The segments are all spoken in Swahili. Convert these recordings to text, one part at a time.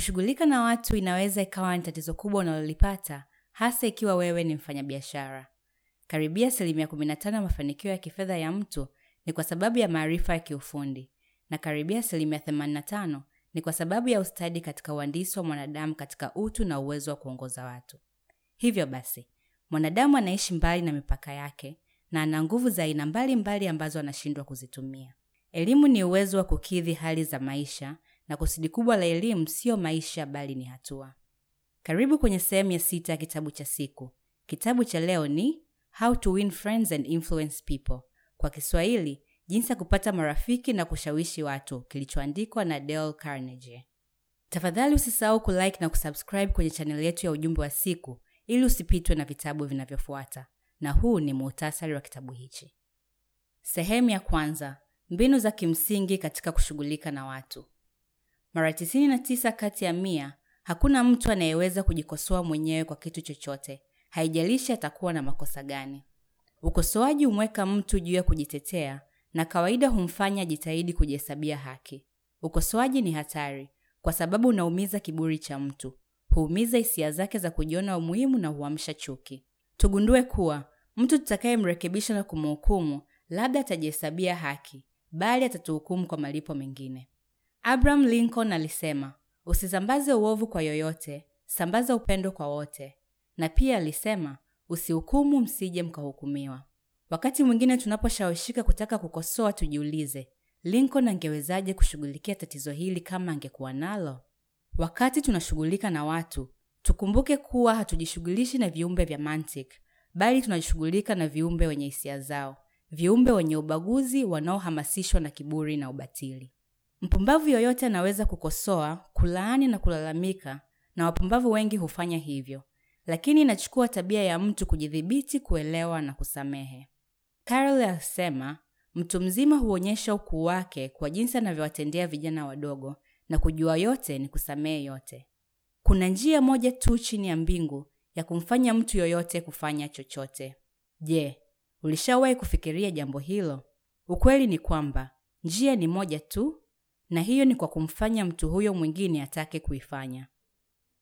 Kushughulika na watu inaweza ikawa ni tatizo kubwa unalolipata hasa ikiwa wewe ni mfanyabiashara. Karibia asilimia 15 ya mafanikio ya kifedha ya mtu ni kwa sababu ya maarifa ya kiufundi na karibia asilimia 85 ni kwa sababu ya ustadi katika uhandisi wa mwanadamu katika utu na uwezo wa kuongoza watu. Hivyo basi, mwanadamu anaishi mbali na mipaka yake na ana nguvu za aina mbalimbali ambazo anashindwa kuzitumia. Elimu ni uwezo wa kukidhi hali za maisha na kusudi kubwa la elimu siyo maisha bali ni hatua. Karibu kwenye sehemu ya sita ya kitabu cha siku. Kitabu cha leo ni How to Win Friends and Influence People. Kwa Kiswahili, jinsi ya kupata marafiki na kushawishi watu, kilichoandikwa na Dale Carnegie. Tafadhali usisahau kulike na kusubscribe kwenye chaneli yetu ya ujumbe wa siku ili usipitwe na vitabu vinavyofuata. Na huu ni muhtasari wa kitabu hichi. Sehemu ya kwanza: mbinu za kimsingi katika kushughulika na watu. Mara 99 kati ya mia hakuna mtu anayeweza kujikosoa mwenyewe kwa kitu chochote, haijalishi atakuwa na makosa gani. Ukosoaji humweka mtu juu ya kujitetea na kawaida humfanya jitahidi kujihesabia haki. Ukosoaji ni hatari kwa sababu unaumiza kiburi cha mtu, huumiza hisia zake za kujiona umuhimu na huamsha chuki. Tugundue kuwa mtu tutakayemrekebisha na kumhukumu labda atajihesabia haki, bali atatuhukumu kwa malipo mengine. Abraham Lincoln alisema, usisambaze uovu kwa yoyote, sambaza upendo kwa wote. Na pia alisema, usihukumu msije mkahukumiwa. Wakati mwingine tunaposhawishika kutaka kukosoa, tujiulize, Lincoln angewezaje kushughulikia tatizo hili kama angekuwa nalo? Wakati tunashughulika na watu, tukumbuke kuwa hatujishughulishi na viumbe vya mantiki, bali tunajishughulika na viumbe wenye hisia zao, viumbe wenye ubaguzi wanaohamasishwa na kiburi na ubatili. Mpumbavu yoyote anaweza kukosoa, kulaani na kulalamika, na wapumbavu wengi hufanya hivyo, lakini inachukua tabia ya mtu kujidhibiti, kuelewa na kusamehe. Carol alisema, mtu mzima huonyesha ukuu wake kwa jinsi anavyowatendea vijana wadogo, na kujua yote ni kusamehe yote. Kuna njia moja tu chini ya mbingu ya kumfanya mtu yoyote kufanya chochote. Je, ulishawahi kufikiria jambo hilo? Ukweli ni kwamba njia ni moja tu, na hiyo ni kwa kumfanya mtu huyo mwingine atake kuifanya.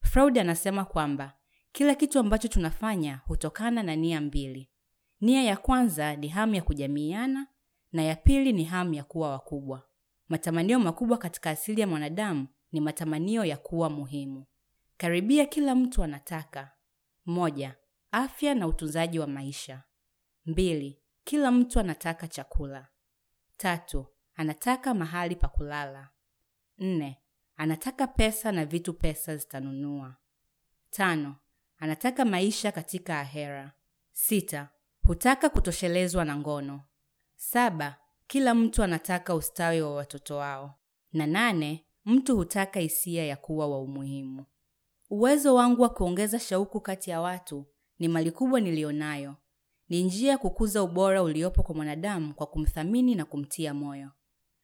Freud anasema kwamba kila kitu ambacho tunafanya hutokana na nia mbili. Nia ya kwanza ni hamu ya kujamiiana na ya pili ni hamu ya kuwa wakubwa. Matamanio makubwa katika asili ya mwanadamu ni matamanio ya kuwa muhimu. Karibia kila mtu anataka: moja, afya na utunzaji wa maisha; mbili, kila mtu anataka chakula; tatu, anataka mahali pa kulala; nne, anataka pesa na vitu pesa zitanunua; tano, anataka maisha katika ahera; sita, hutaka kutoshelezwa na ngono; saba, kila mtu anataka ustawi wa watoto wao; na nane, mtu hutaka hisia ya kuwa wa umuhimu. Uwezo wangu wa kuongeza shauku kati ya watu ni mali kubwa niliyonayo. Ni njia ya kukuza ubora uliopo kwa mwanadamu kwa kumthamini na kumtia moyo.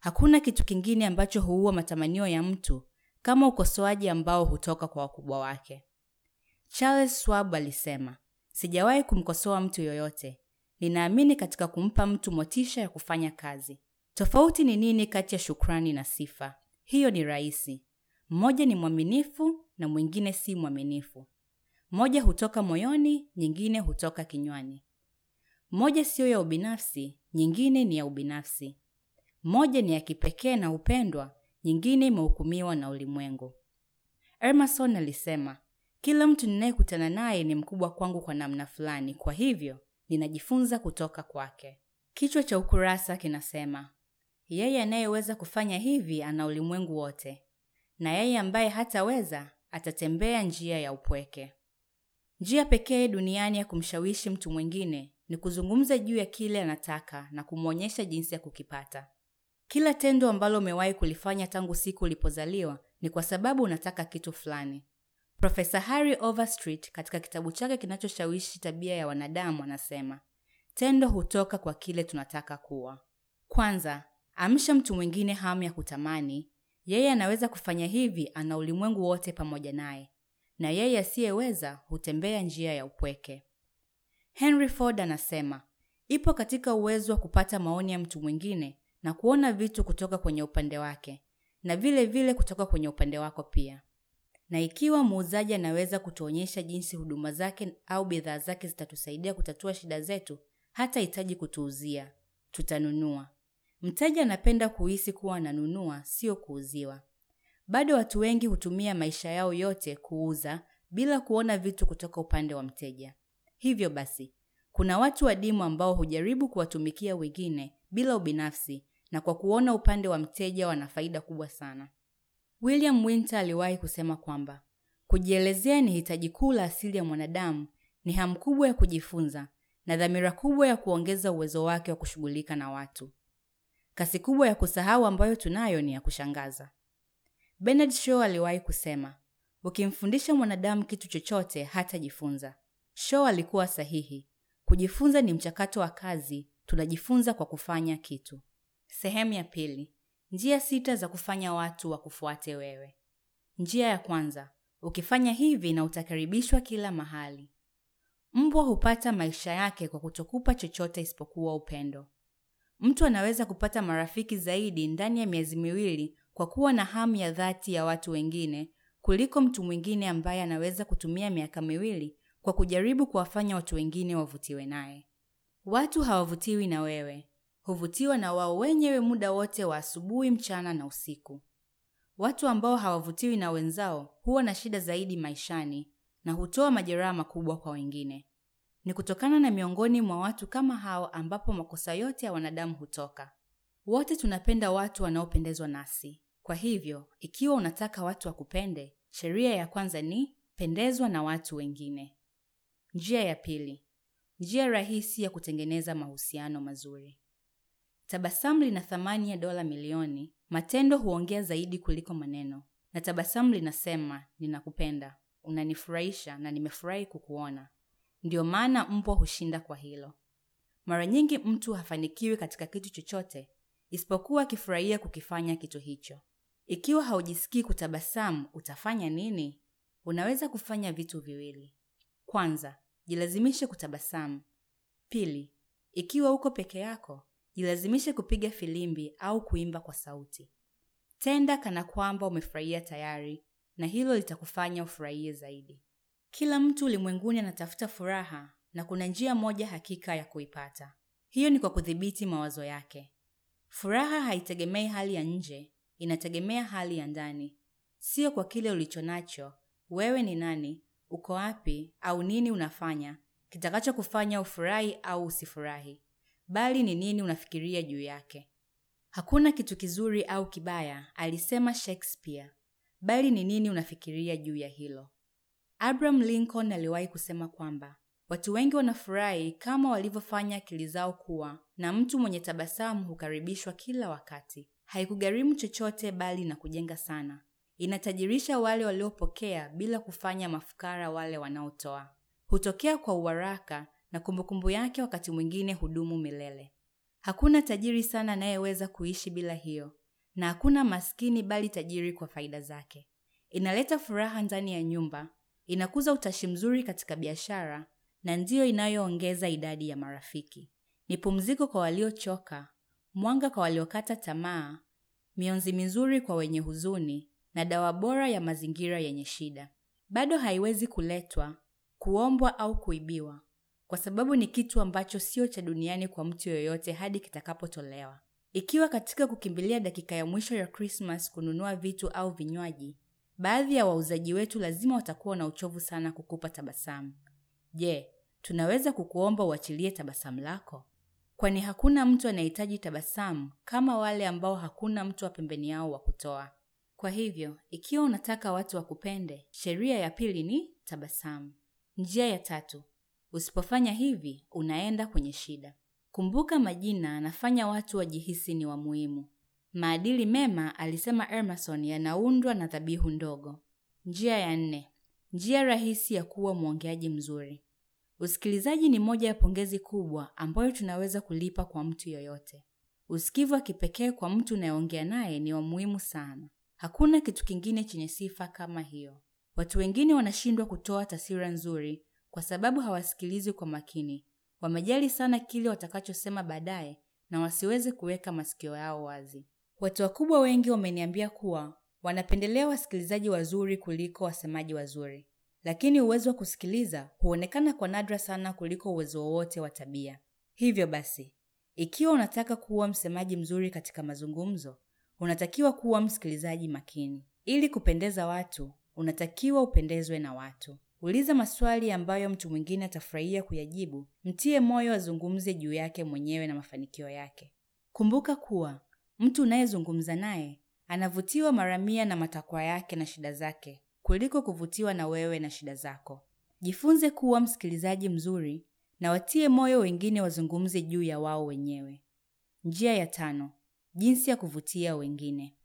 Hakuna kitu kingine ambacho huua matamanio ya mtu kama ukosoaji ambao hutoka kwa wakubwa wake. Charles Schwab alisema, sijawahi kumkosoa mtu yoyote. Ninaamini katika kumpa mtu motisha ya kufanya kazi. Tofauti ni nini kati ya shukrani na sifa? Hiyo ni rahisi. Mmoja ni mwaminifu na mwingine si mwaminifu. Moja hutoka moyoni, nyingine hutoka kinywani. Moja siyo ya ubinafsi, nyingine ni ya ubinafsi. Moja ni ya kipekee na upendwa, nyingine imehukumiwa na ulimwengu. Emerson alisema, kila mtu ninayekutana naye ni mkubwa kwangu kwa namna fulani, kwa hivyo ninajifunza kutoka kwake. Kichwa cha ukurasa kinasema, yeye anayeweza kufanya hivi ana ulimwengu wote, na yeye ambaye hataweza atatembea njia ya upweke. Njia pekee duniani ya kumshawishi mtu mwingine ni kuzungumza juu ya kile anataka na kumwonyesha jinsi ya kukipata. Kila tendo ambalo umewahi kulifanya tangu siku ulipozaliwa ni kwa sababu unataka kitu fulani. Profesa Harry Overstreet katika kitabu chake kinachoshawishi tabia ya wanadamu anasema, tendo hutoka kwa kile tunataka kuwa. Kwanza, amsha mtu mwingine hamu ya kutamani. Yeye anaweza kufanya hivi, ana ulimwengu wote pamoja naye, na yeye asiyeweza hutembea njia ya upweke. Henry Ford anasema, ipo katika uwezo wa kupata maoni ya mtu mwingine na kuona vitu kutoka kwenye upande wake na vile vile kutoka kwenye upande wako pia. na ikiwa muuzaji anaweza kutuonyesha jinsi huduma zake au bidhaa zake zitatusaidia kutatua shida zetu, hata hitaji kutuuzia, tutanunua. Mteja anapenda kuhisi kuwa ananunua, sio kuuziwa. Bado watu wengi hutumia maisha yao yote kuuza bila kuona vitu kutoka upande wa mteja. Hivyo basi, kuna watu wadimu ambao hujaribu kuwatumikia wengine bila ubinafsi na kwa kuona upande wa mteja wana faida kubwa sana. William Winter aliwahi kusema kwamba kujielezea ni hitaji kuu la asili ya mwanadamu, ni hamu kubwa ya kujifunza na dhamira kubwa ya kuongeza uwezo wake wa kushughulika na watu. Kasi kubwa ya kusahau ambayo tunayo ni ya kushangaza. Bernard Shaw aliwahi kusema, ukimfundisha mwanadamu kitu chochote hatajifunza. Shaw alikuwa sahihi. Kujifunza ni mchakato wa kazi, tunajifunza kwa kufanya kitu. Sehemu ya pili. Njia sita za kufanya watu wakufuate wewe. Njia ya kwanza, ukifanya hivi na utakaribishwa kila mahali. Mbwa hupata maisha yake kwa kutokupa chochote isipokuwa upendo. Mtu anaweza kupata marafiki zaidi ndani ya miezi miwili kwa kuwa na hamu ya dhati ya watu wengine kuliko mtu mwingine ambaye anaweza kutumia miaka miwili kwa kujaribu kuwafanya watu wengine wavutiwe naye. Watu hawavutiwi na wewe, huvutiwa na wao wenyewe muda wote wa asubuhi, mchana na usiku. Watu ambao hawavutiwi na wenzao huwa na shida zaidi maishani na hutoa majeraha makubwa kwa wengine. Ni kutokana na miongoni mwa watu kama hao ambapo makosa yote ya wanadamu hutoka. Wote tunapenda watu wanaopendezwa nasi. Kwa hivyo, ikiwa unataka watu wakupende, sheria ya kwanza ni pendezwa na watu wengine. Njia ya pili, njia rahisi ya kutengeneza mahusiano mazuri. Tabasamu lina thamani ya dola milioni. Matendo huongea zaidi kuliko maneno, na tabasamu linasema ninakupenda, unanifurahisha na nimefurahi kukuona. Ndiyo maana mbwa hushinda kwa hilo. Mara nyingi mtu hafanikiwi katika kitu chochote isipokuwa akifurahia kukifanya kitu hicho. Ikiwa haujisikii kutabasamu, utafanya nini? Unaweza kufanya vitu viwili. Kwanza, jilazimishe kutabasamu. Pili, ikiwa uko peke yako, jilazimishe kupiga filimbi au kuimba kwa sauti. Tenda kana kwamba umefurahia tayari, na hilo litakufanya ufurahie zaidi. Kila mtu ulimwenguni anatafuta furaha na kuna njia moja hakika ya kuipata. Hiyo ni kwa kudhibiti mawazo yake. Furaha haitegemei hali ya nje, inategemea hali ya ndani. Sio kwa kile ulicho nacho, wewe ni nani, uko wapi au nini unafanya, kitakachokufanya ufurahi au usifurahi, bali ni nini unafikiria juu yake. Hakuna kitu kizuri au kibaya, alisema Shakespeare, bali ni nini unafikiria juu ya hilo. Abraham Lincoln aliwahi kusema kwamba watu wengi wanafurahi kama walivyofanya akili zao kuwa, na mtu mwenye tabasamu hukaribishwa kila wakati. Haikugharimu chochote, bali na kujenga sana. Inatajirisha wale waliopokea bila kufanya mafukara wale wanaotoa. Hutokea kwa uharaka na kumbukumbu yake wakati mwingine hudumu milele. Hakuna tajiri sana anayeweza kuishi bila hiyo, na hakuna maskini bali tajiri kwa faida zake. Inaleta furaha ndani ya nyumba, inakuza utashi mzuri katika biashara na ndiyo inayoongeza idadi ya marafiki. Ni pumziko kwa waliochoka, mwanga kwa waliokata tamaa, mionzi mizuri kwa wenye huzuni na dawa bora ya mazingira yenye shida. Bado haiwezi kuletwa, kuombwa au kuibiwa, kwa sababu ni kitu ambacho sio cha duniani kwa mtu yoyote hadi kitakapotolewa. Ikiwa katika kukimbilia dakika ya mwisho ya Krismas kununua vitu au vinywaji, baadhi ya wauzaji wetu lazima watakuwa na uchovu sana kukupa tabasamu. Je, tunaweza kukuomba uachilie tabasamu lako? Kwani hakuna mtu anayehitaji tabasamu kama wale ambao hakuna mtu wa pembeni yao wa kutoa. Kwa hivyo, ikiwa unataka watu wakupende, sheria ya pili ni tabasamu. Njia ya tatu, usipofanya hivi, unaenda kwenye shida. Kumbuka majina anafanya watu wajihisi ni wa muhimu. Maadili mema, alisema Emerson, yanaundwa na dhabihu ndogo. Njia ya nne, njia rahisi ya kuwa mwongeaji mzuri. Usikilizaji ni moja ya pongezi kubwa ambayo tunaweza kulipa kwa mtu yoyote. Usikivu wa kipekee kwa mtu unayeongea naye ni wa muhimu sana. Hakuna kitu kingine chenye sifa kama hiyo. Watu wengine wanashindwa kutoa taswira nzuri kwa sababu hawasikilizi kwa makini. Wamejali sana kile watakachosema baadaye na wasiweze kuweka masikio yao wazi. Watu wakubwa wengi wameniambia kuwa Wanapendelea wasikilizaji wazuri kuliko wasemaji wazuri, lakini uwezo wa kusikiliza huonekana kwa nadra sana kuliko uwezo wowote wa tabia. Hivyo basi, ikiwa unataka kuwa msemaji mzuri katika mazungumzo, unatakiwa kuwa msikilizaji makini. Ili kupendeza watu, unatakiwa upendezwe na watu. Uliza maswali ambayo mtu mwingine atafurahia kuyajibu. Mtie moyo azungumze juu yake mwenyewe na mafanikio yake. Kumbuka kuwa mtu unayezungumza naye anavutiwa mara mia na matakwa yake na shida zake kuliko kuvutiwa na wewe na shida zako. Jifunze kuwa msikilizaji mzuri na watie moyo wengine wazungumze juu ya wao wenyewe. Njia ya tano: jinsi ya kuvutia wengine.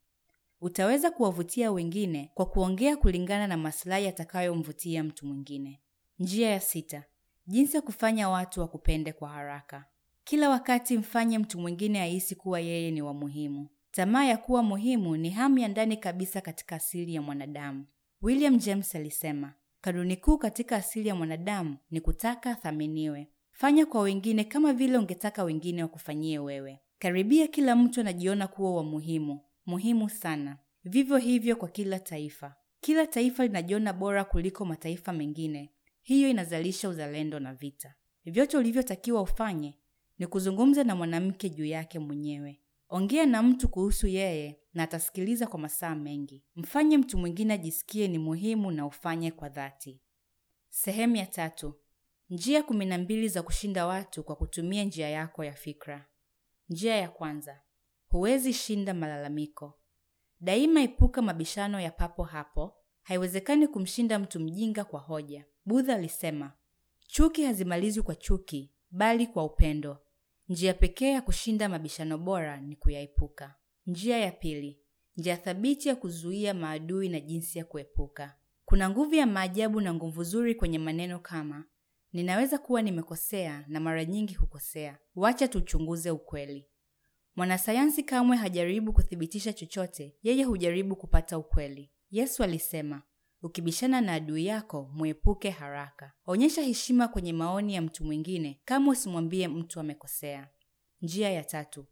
Utaweza kuwavutia wengine kwa kuongea kulingana na maslahi yatakayomvutia mtu mwingine. Njia ya sita: jinsi ya kufanya watu wakupende kwa haraka. Kila wakati mfanye mtu mwingine ahisi kuwa yeye ni wa muhimu. Tamaa ya kuwa muhimu ni hamu ya ndani kabisa katika asili ya mwanadamu. William James alisema, kanuni kuu katika asili ya mwanadamu ni kutaka athaminiwe. Fanya kwa wengine kama vile ungetaka wengine wakufanyie wewe. Karibia kila mtu anajiona kuwa wa muhimu, muhimu sana. Vivyo hivyo kwa kila taifa. Kila taifa linajiona bora kuliko mataifa mengine. Hiyo inazalisha uzalendo na vita. Vyote ulivyotakiwa ufanye ni kuzungumza na mwanamke juu yake mwenyewe. Ongea na mtu kuhusu yeye na atasikiliza kwa masaa mengi. Mfanye mtu mwingine ajisikie ni muhimu na ufanye kwa dhati. Sehemu ya tatu: njia kumi na mbili za kushinda watu kwa kutumia njia yako ya fikra. Njia ya kwanza: huwezi shinda malalamiko. Daima epuka mabishano ya papo hapo. Haiwezekani kumshinda mtu mjinga kwa hoja. Budha alisema, chuki hazimalizwi kwa chuki, bali kwa upendo. Njia pekee ya kushinda mabishano bora ni kuyaepuka. Njia ya pili: njia thabiti ya kuzuia maadui na jinsi ya kuepuka. Kuna nguvu ya maajabu na nguvu zuri kwenye maneno kama ninaweza kuwa nimekosea na mara nyingi hukosea. Wacha tuchunguze ukweli. Mwanasayansi kamwe hajaribu kuthibitisha chochote, yeye hujaribu kupata ukweli. Yesu alisema, ukibishana na adui yako mwepuke haraka. Onyesha heshima kwenye maoni ya mtu mwingine, kama usimwambie mtu amekosea. Njia ya tatu: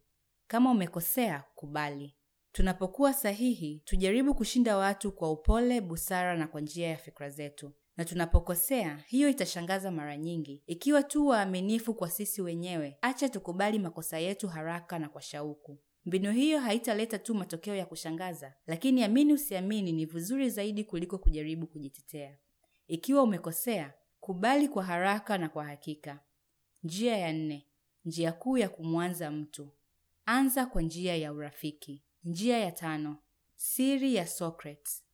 kama umekosea, kubali. Tunapokuwa sahihi, tujaribu kushinda watu kwa upole, busara na kwa njia ya fikra zetu, na tunapokosea, hiyo itashangaza mara nyingi. Ikiwa tu waaminifu kwa sisi wenyewe, acha tukubali makosa yetu haraka na kwa shauku. Mbinu hiyo haitaleta tu matokeo ya kushangaza, lakini amini usiamini, ni vizuri zaidi kuliko kujaribu kujitetea. Ikiwa umekosea, kubali kwa haraka na kwa hakika. Njia ya nne: njia kuu ya kumwanza mtu. Anza kwa njia ya urafiki. Njia ya tano: siri ya Socrates.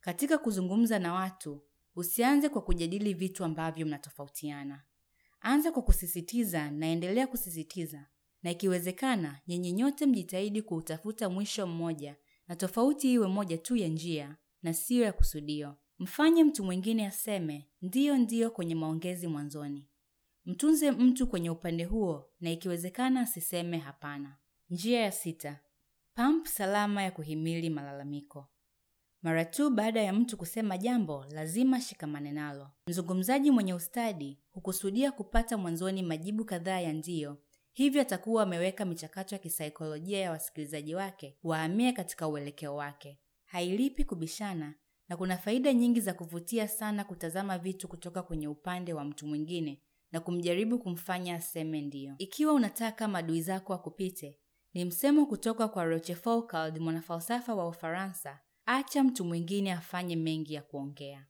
Katika kuzungumza na watu, usianze kwa kujadili vitu ambavyo mnatofautiana. Anza kwa kusisitiza na endelea kusisitiza na ikiwezekana, nyinyi nyote mjitahidi kuutafuta mwisho mmoja, na tofauti iwe moja tu ya njia na siyo ya kusudio. Mfanye mtu mwingine aseme ndiyo ndiyo kwenye maongezi mwanzoni. Mtunze mtu kwenye upande huo, na ikiwezekana asiseme hapana. Njia ya sita: pump salama ya kuhimili malalamiko. Mara tu baada ya mtu kusema jambo, lazima shikamane nalo. Mzungumzaji mwenye ustadi hukusudia kupata mwanzoni majibu kadhaa ya ndiyo hivyo atakuwa ameweka michakato ya kisaikolojia ya wasikilizaji wake wahamie katika uelekeo wake. Hailipi kubishana na kuna faida nyingi za kuvutia sana kutazama vitu kutoka kwenye upande wa mtu mwingine na kumjaribu kumfanya aseme ndiyo. Ikiwa unataka maadui zako wakupite, ni msemo kutoka kwa Rochefoucauld, mwanafalsafa wa Ufaransa, acha mtu mwingine afanye mengi ya kuongea.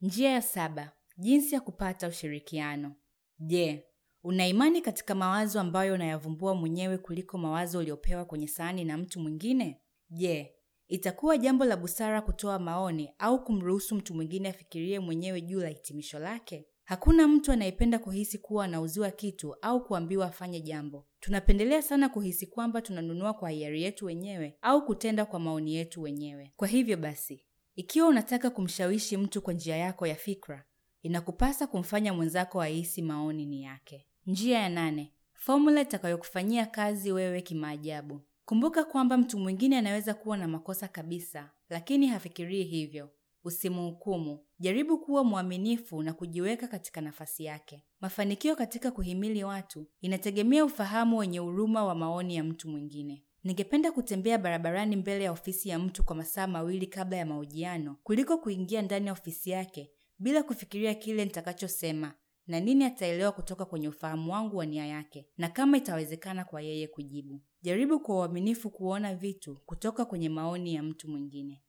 Njia ya saba: jinsi ya kupata ushirikiano. Je, Una imani katika mawazo ambayo unayavumbua mwenyewe kuliko mawazo uliopewa kwenye sahani na mtu mwingine? Je, itakuwa jambo la busara kutoa maoni au kumruhusu mtu mwingine afikirie mwenyewe juu la hitimisho lake? Hakuna mtu anayependa kuhisi kuwa anauziwa kitu au kuambiwa afanye jambo. Tunapendelea sana kuhisi kwamba tunanunua kwa hiari yetu wenyewe au kutenda kwa maoni yetu wenyewe. Kwa hivyo basi, ikiwa unataka kumshawishi mtu kwa njia yako ya fikra, inakupasa kumfanya mwenzako ahisi maoni ni yake. Njia ya nane: fomula itakayokufanyia kazi wewe kimaajabu. Kumbuka kwamba mtu mwingine anaweza kuwa na makosa kabisa, lakini hafikirii hivyo. Usimhukumu. Jaribu kuwa mwaminifu na kujiweka katika nafasi yake. Mafanikio katika kuhimili watu inategemea ufahamu wenye huruma wa maoni ya mtu mwingine. Ningependa kutembea barabarani mbele ya ofisi ya mtu kwa masaa mawili kabla ya mahojiano kuliko kuingia ndani ya ofisi yake bila kufikiria kile nitakachosema na nini ataelewa kutoka kwenye ufahamu wangu wa nia yake na kama itawezekana kwa yeye kujibu. Jaribu kwa uaminifu kuona vitu kutoka kwenye maoni ya mtu mwingine.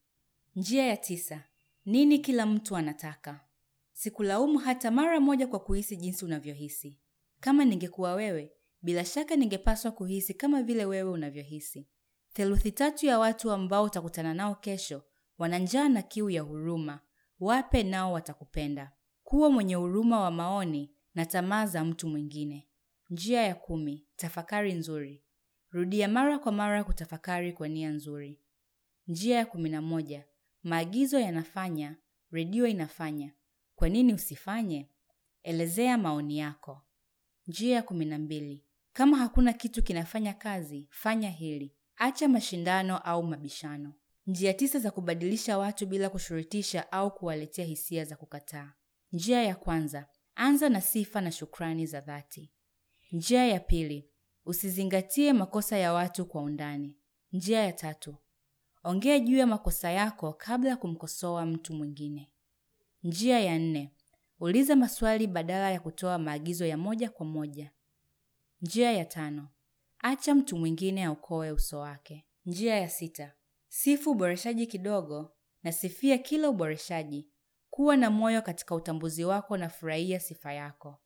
Njia ya tisa. Nini kila mtu anataka? Sikulaumu hata mara moja kwa kuhisi jinsi unavyohisi. Kama ningekuwa wewe, bila shaka ningepaswa kuhisi kama vile wewe unavyohisi. Theluthi tatu ya watu ambao utakutana nao kesho wana njaa na kiu ya huruma. Wape nao watakupenda. Kuwa mwenye huruma wa maoni na tamaa za mtu mwingine. Njia ya kumi. Tafakari nzuri. Rudia mara kwa mara kutafakari kwa nia nzuri. Njia ya kumi na moja. Maagizo yanafanya, redio inafanya. Kwa nini usifanye? Elezea maoni yako. Njia ya kumi. Kama hakuna kitu kinafanya kazi, fanya hili. Acha mashindano au mabishano. Njia tisa za kubadilisha watu bila kushurutisha au kuwaletea hisia za kukataa. Njia ya kwanza, anza na sifa na shukrani za dhati. Njia ya pili, usizingatie makosa ya watu kwa undani. Njia ya tatu, ongea juu ya makosa yako kabla ya kumkosoa mtu mwingine. Njia ya nne, uliza maswali badala ya kutoa maagizo ya moja kwa moja. Njia ya tano, acha mtu mwingine aokoe uso wake. Njia ya sita, sifu uboreshaji kidogo na sifia kila uboreshaji. Kuwa na moyo katika utambuzi wako na furahia sifa yako.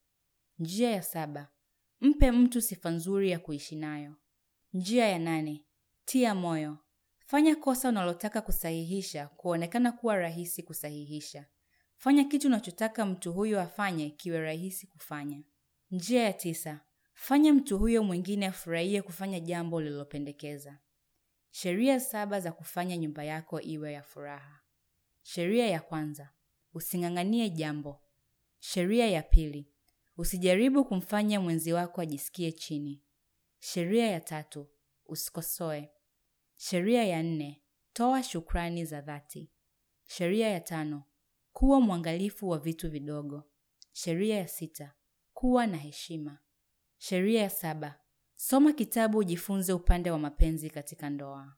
Njia ya saba, mpe mtu sifa nzuri ya kuishi nayo. Njia ya nane, tia moyo. Fanya kosa unalotaka kusahihisha kuonekana kuwa rahisi kusahihisha. Fanya kitu unachotaka mtu huyo afanye kiwe rahisi kufanya. Njia ya tisa, fanya mtu huyo mwingine afurahie kufanya jambo ulilopendekeza. Sheria saba za kufanya nyumba yako iwe ya furaha. Sheria ya kwanza, using'ang'anie jambo. Sheria ya pili, usijaribu kumfanya mwenzi wako ajisikie chini. Sheria ya tatu, usikosoe. Sheria ya nne, toa shukrani za dhati. Sheria ya tano, kuwa mwangalifu wa vitu vidogo. Sheria ya sita, kuwa na heshima. Sheria ya saba, soma kitabu ujifunze upande wa mapenzi katika ndoa.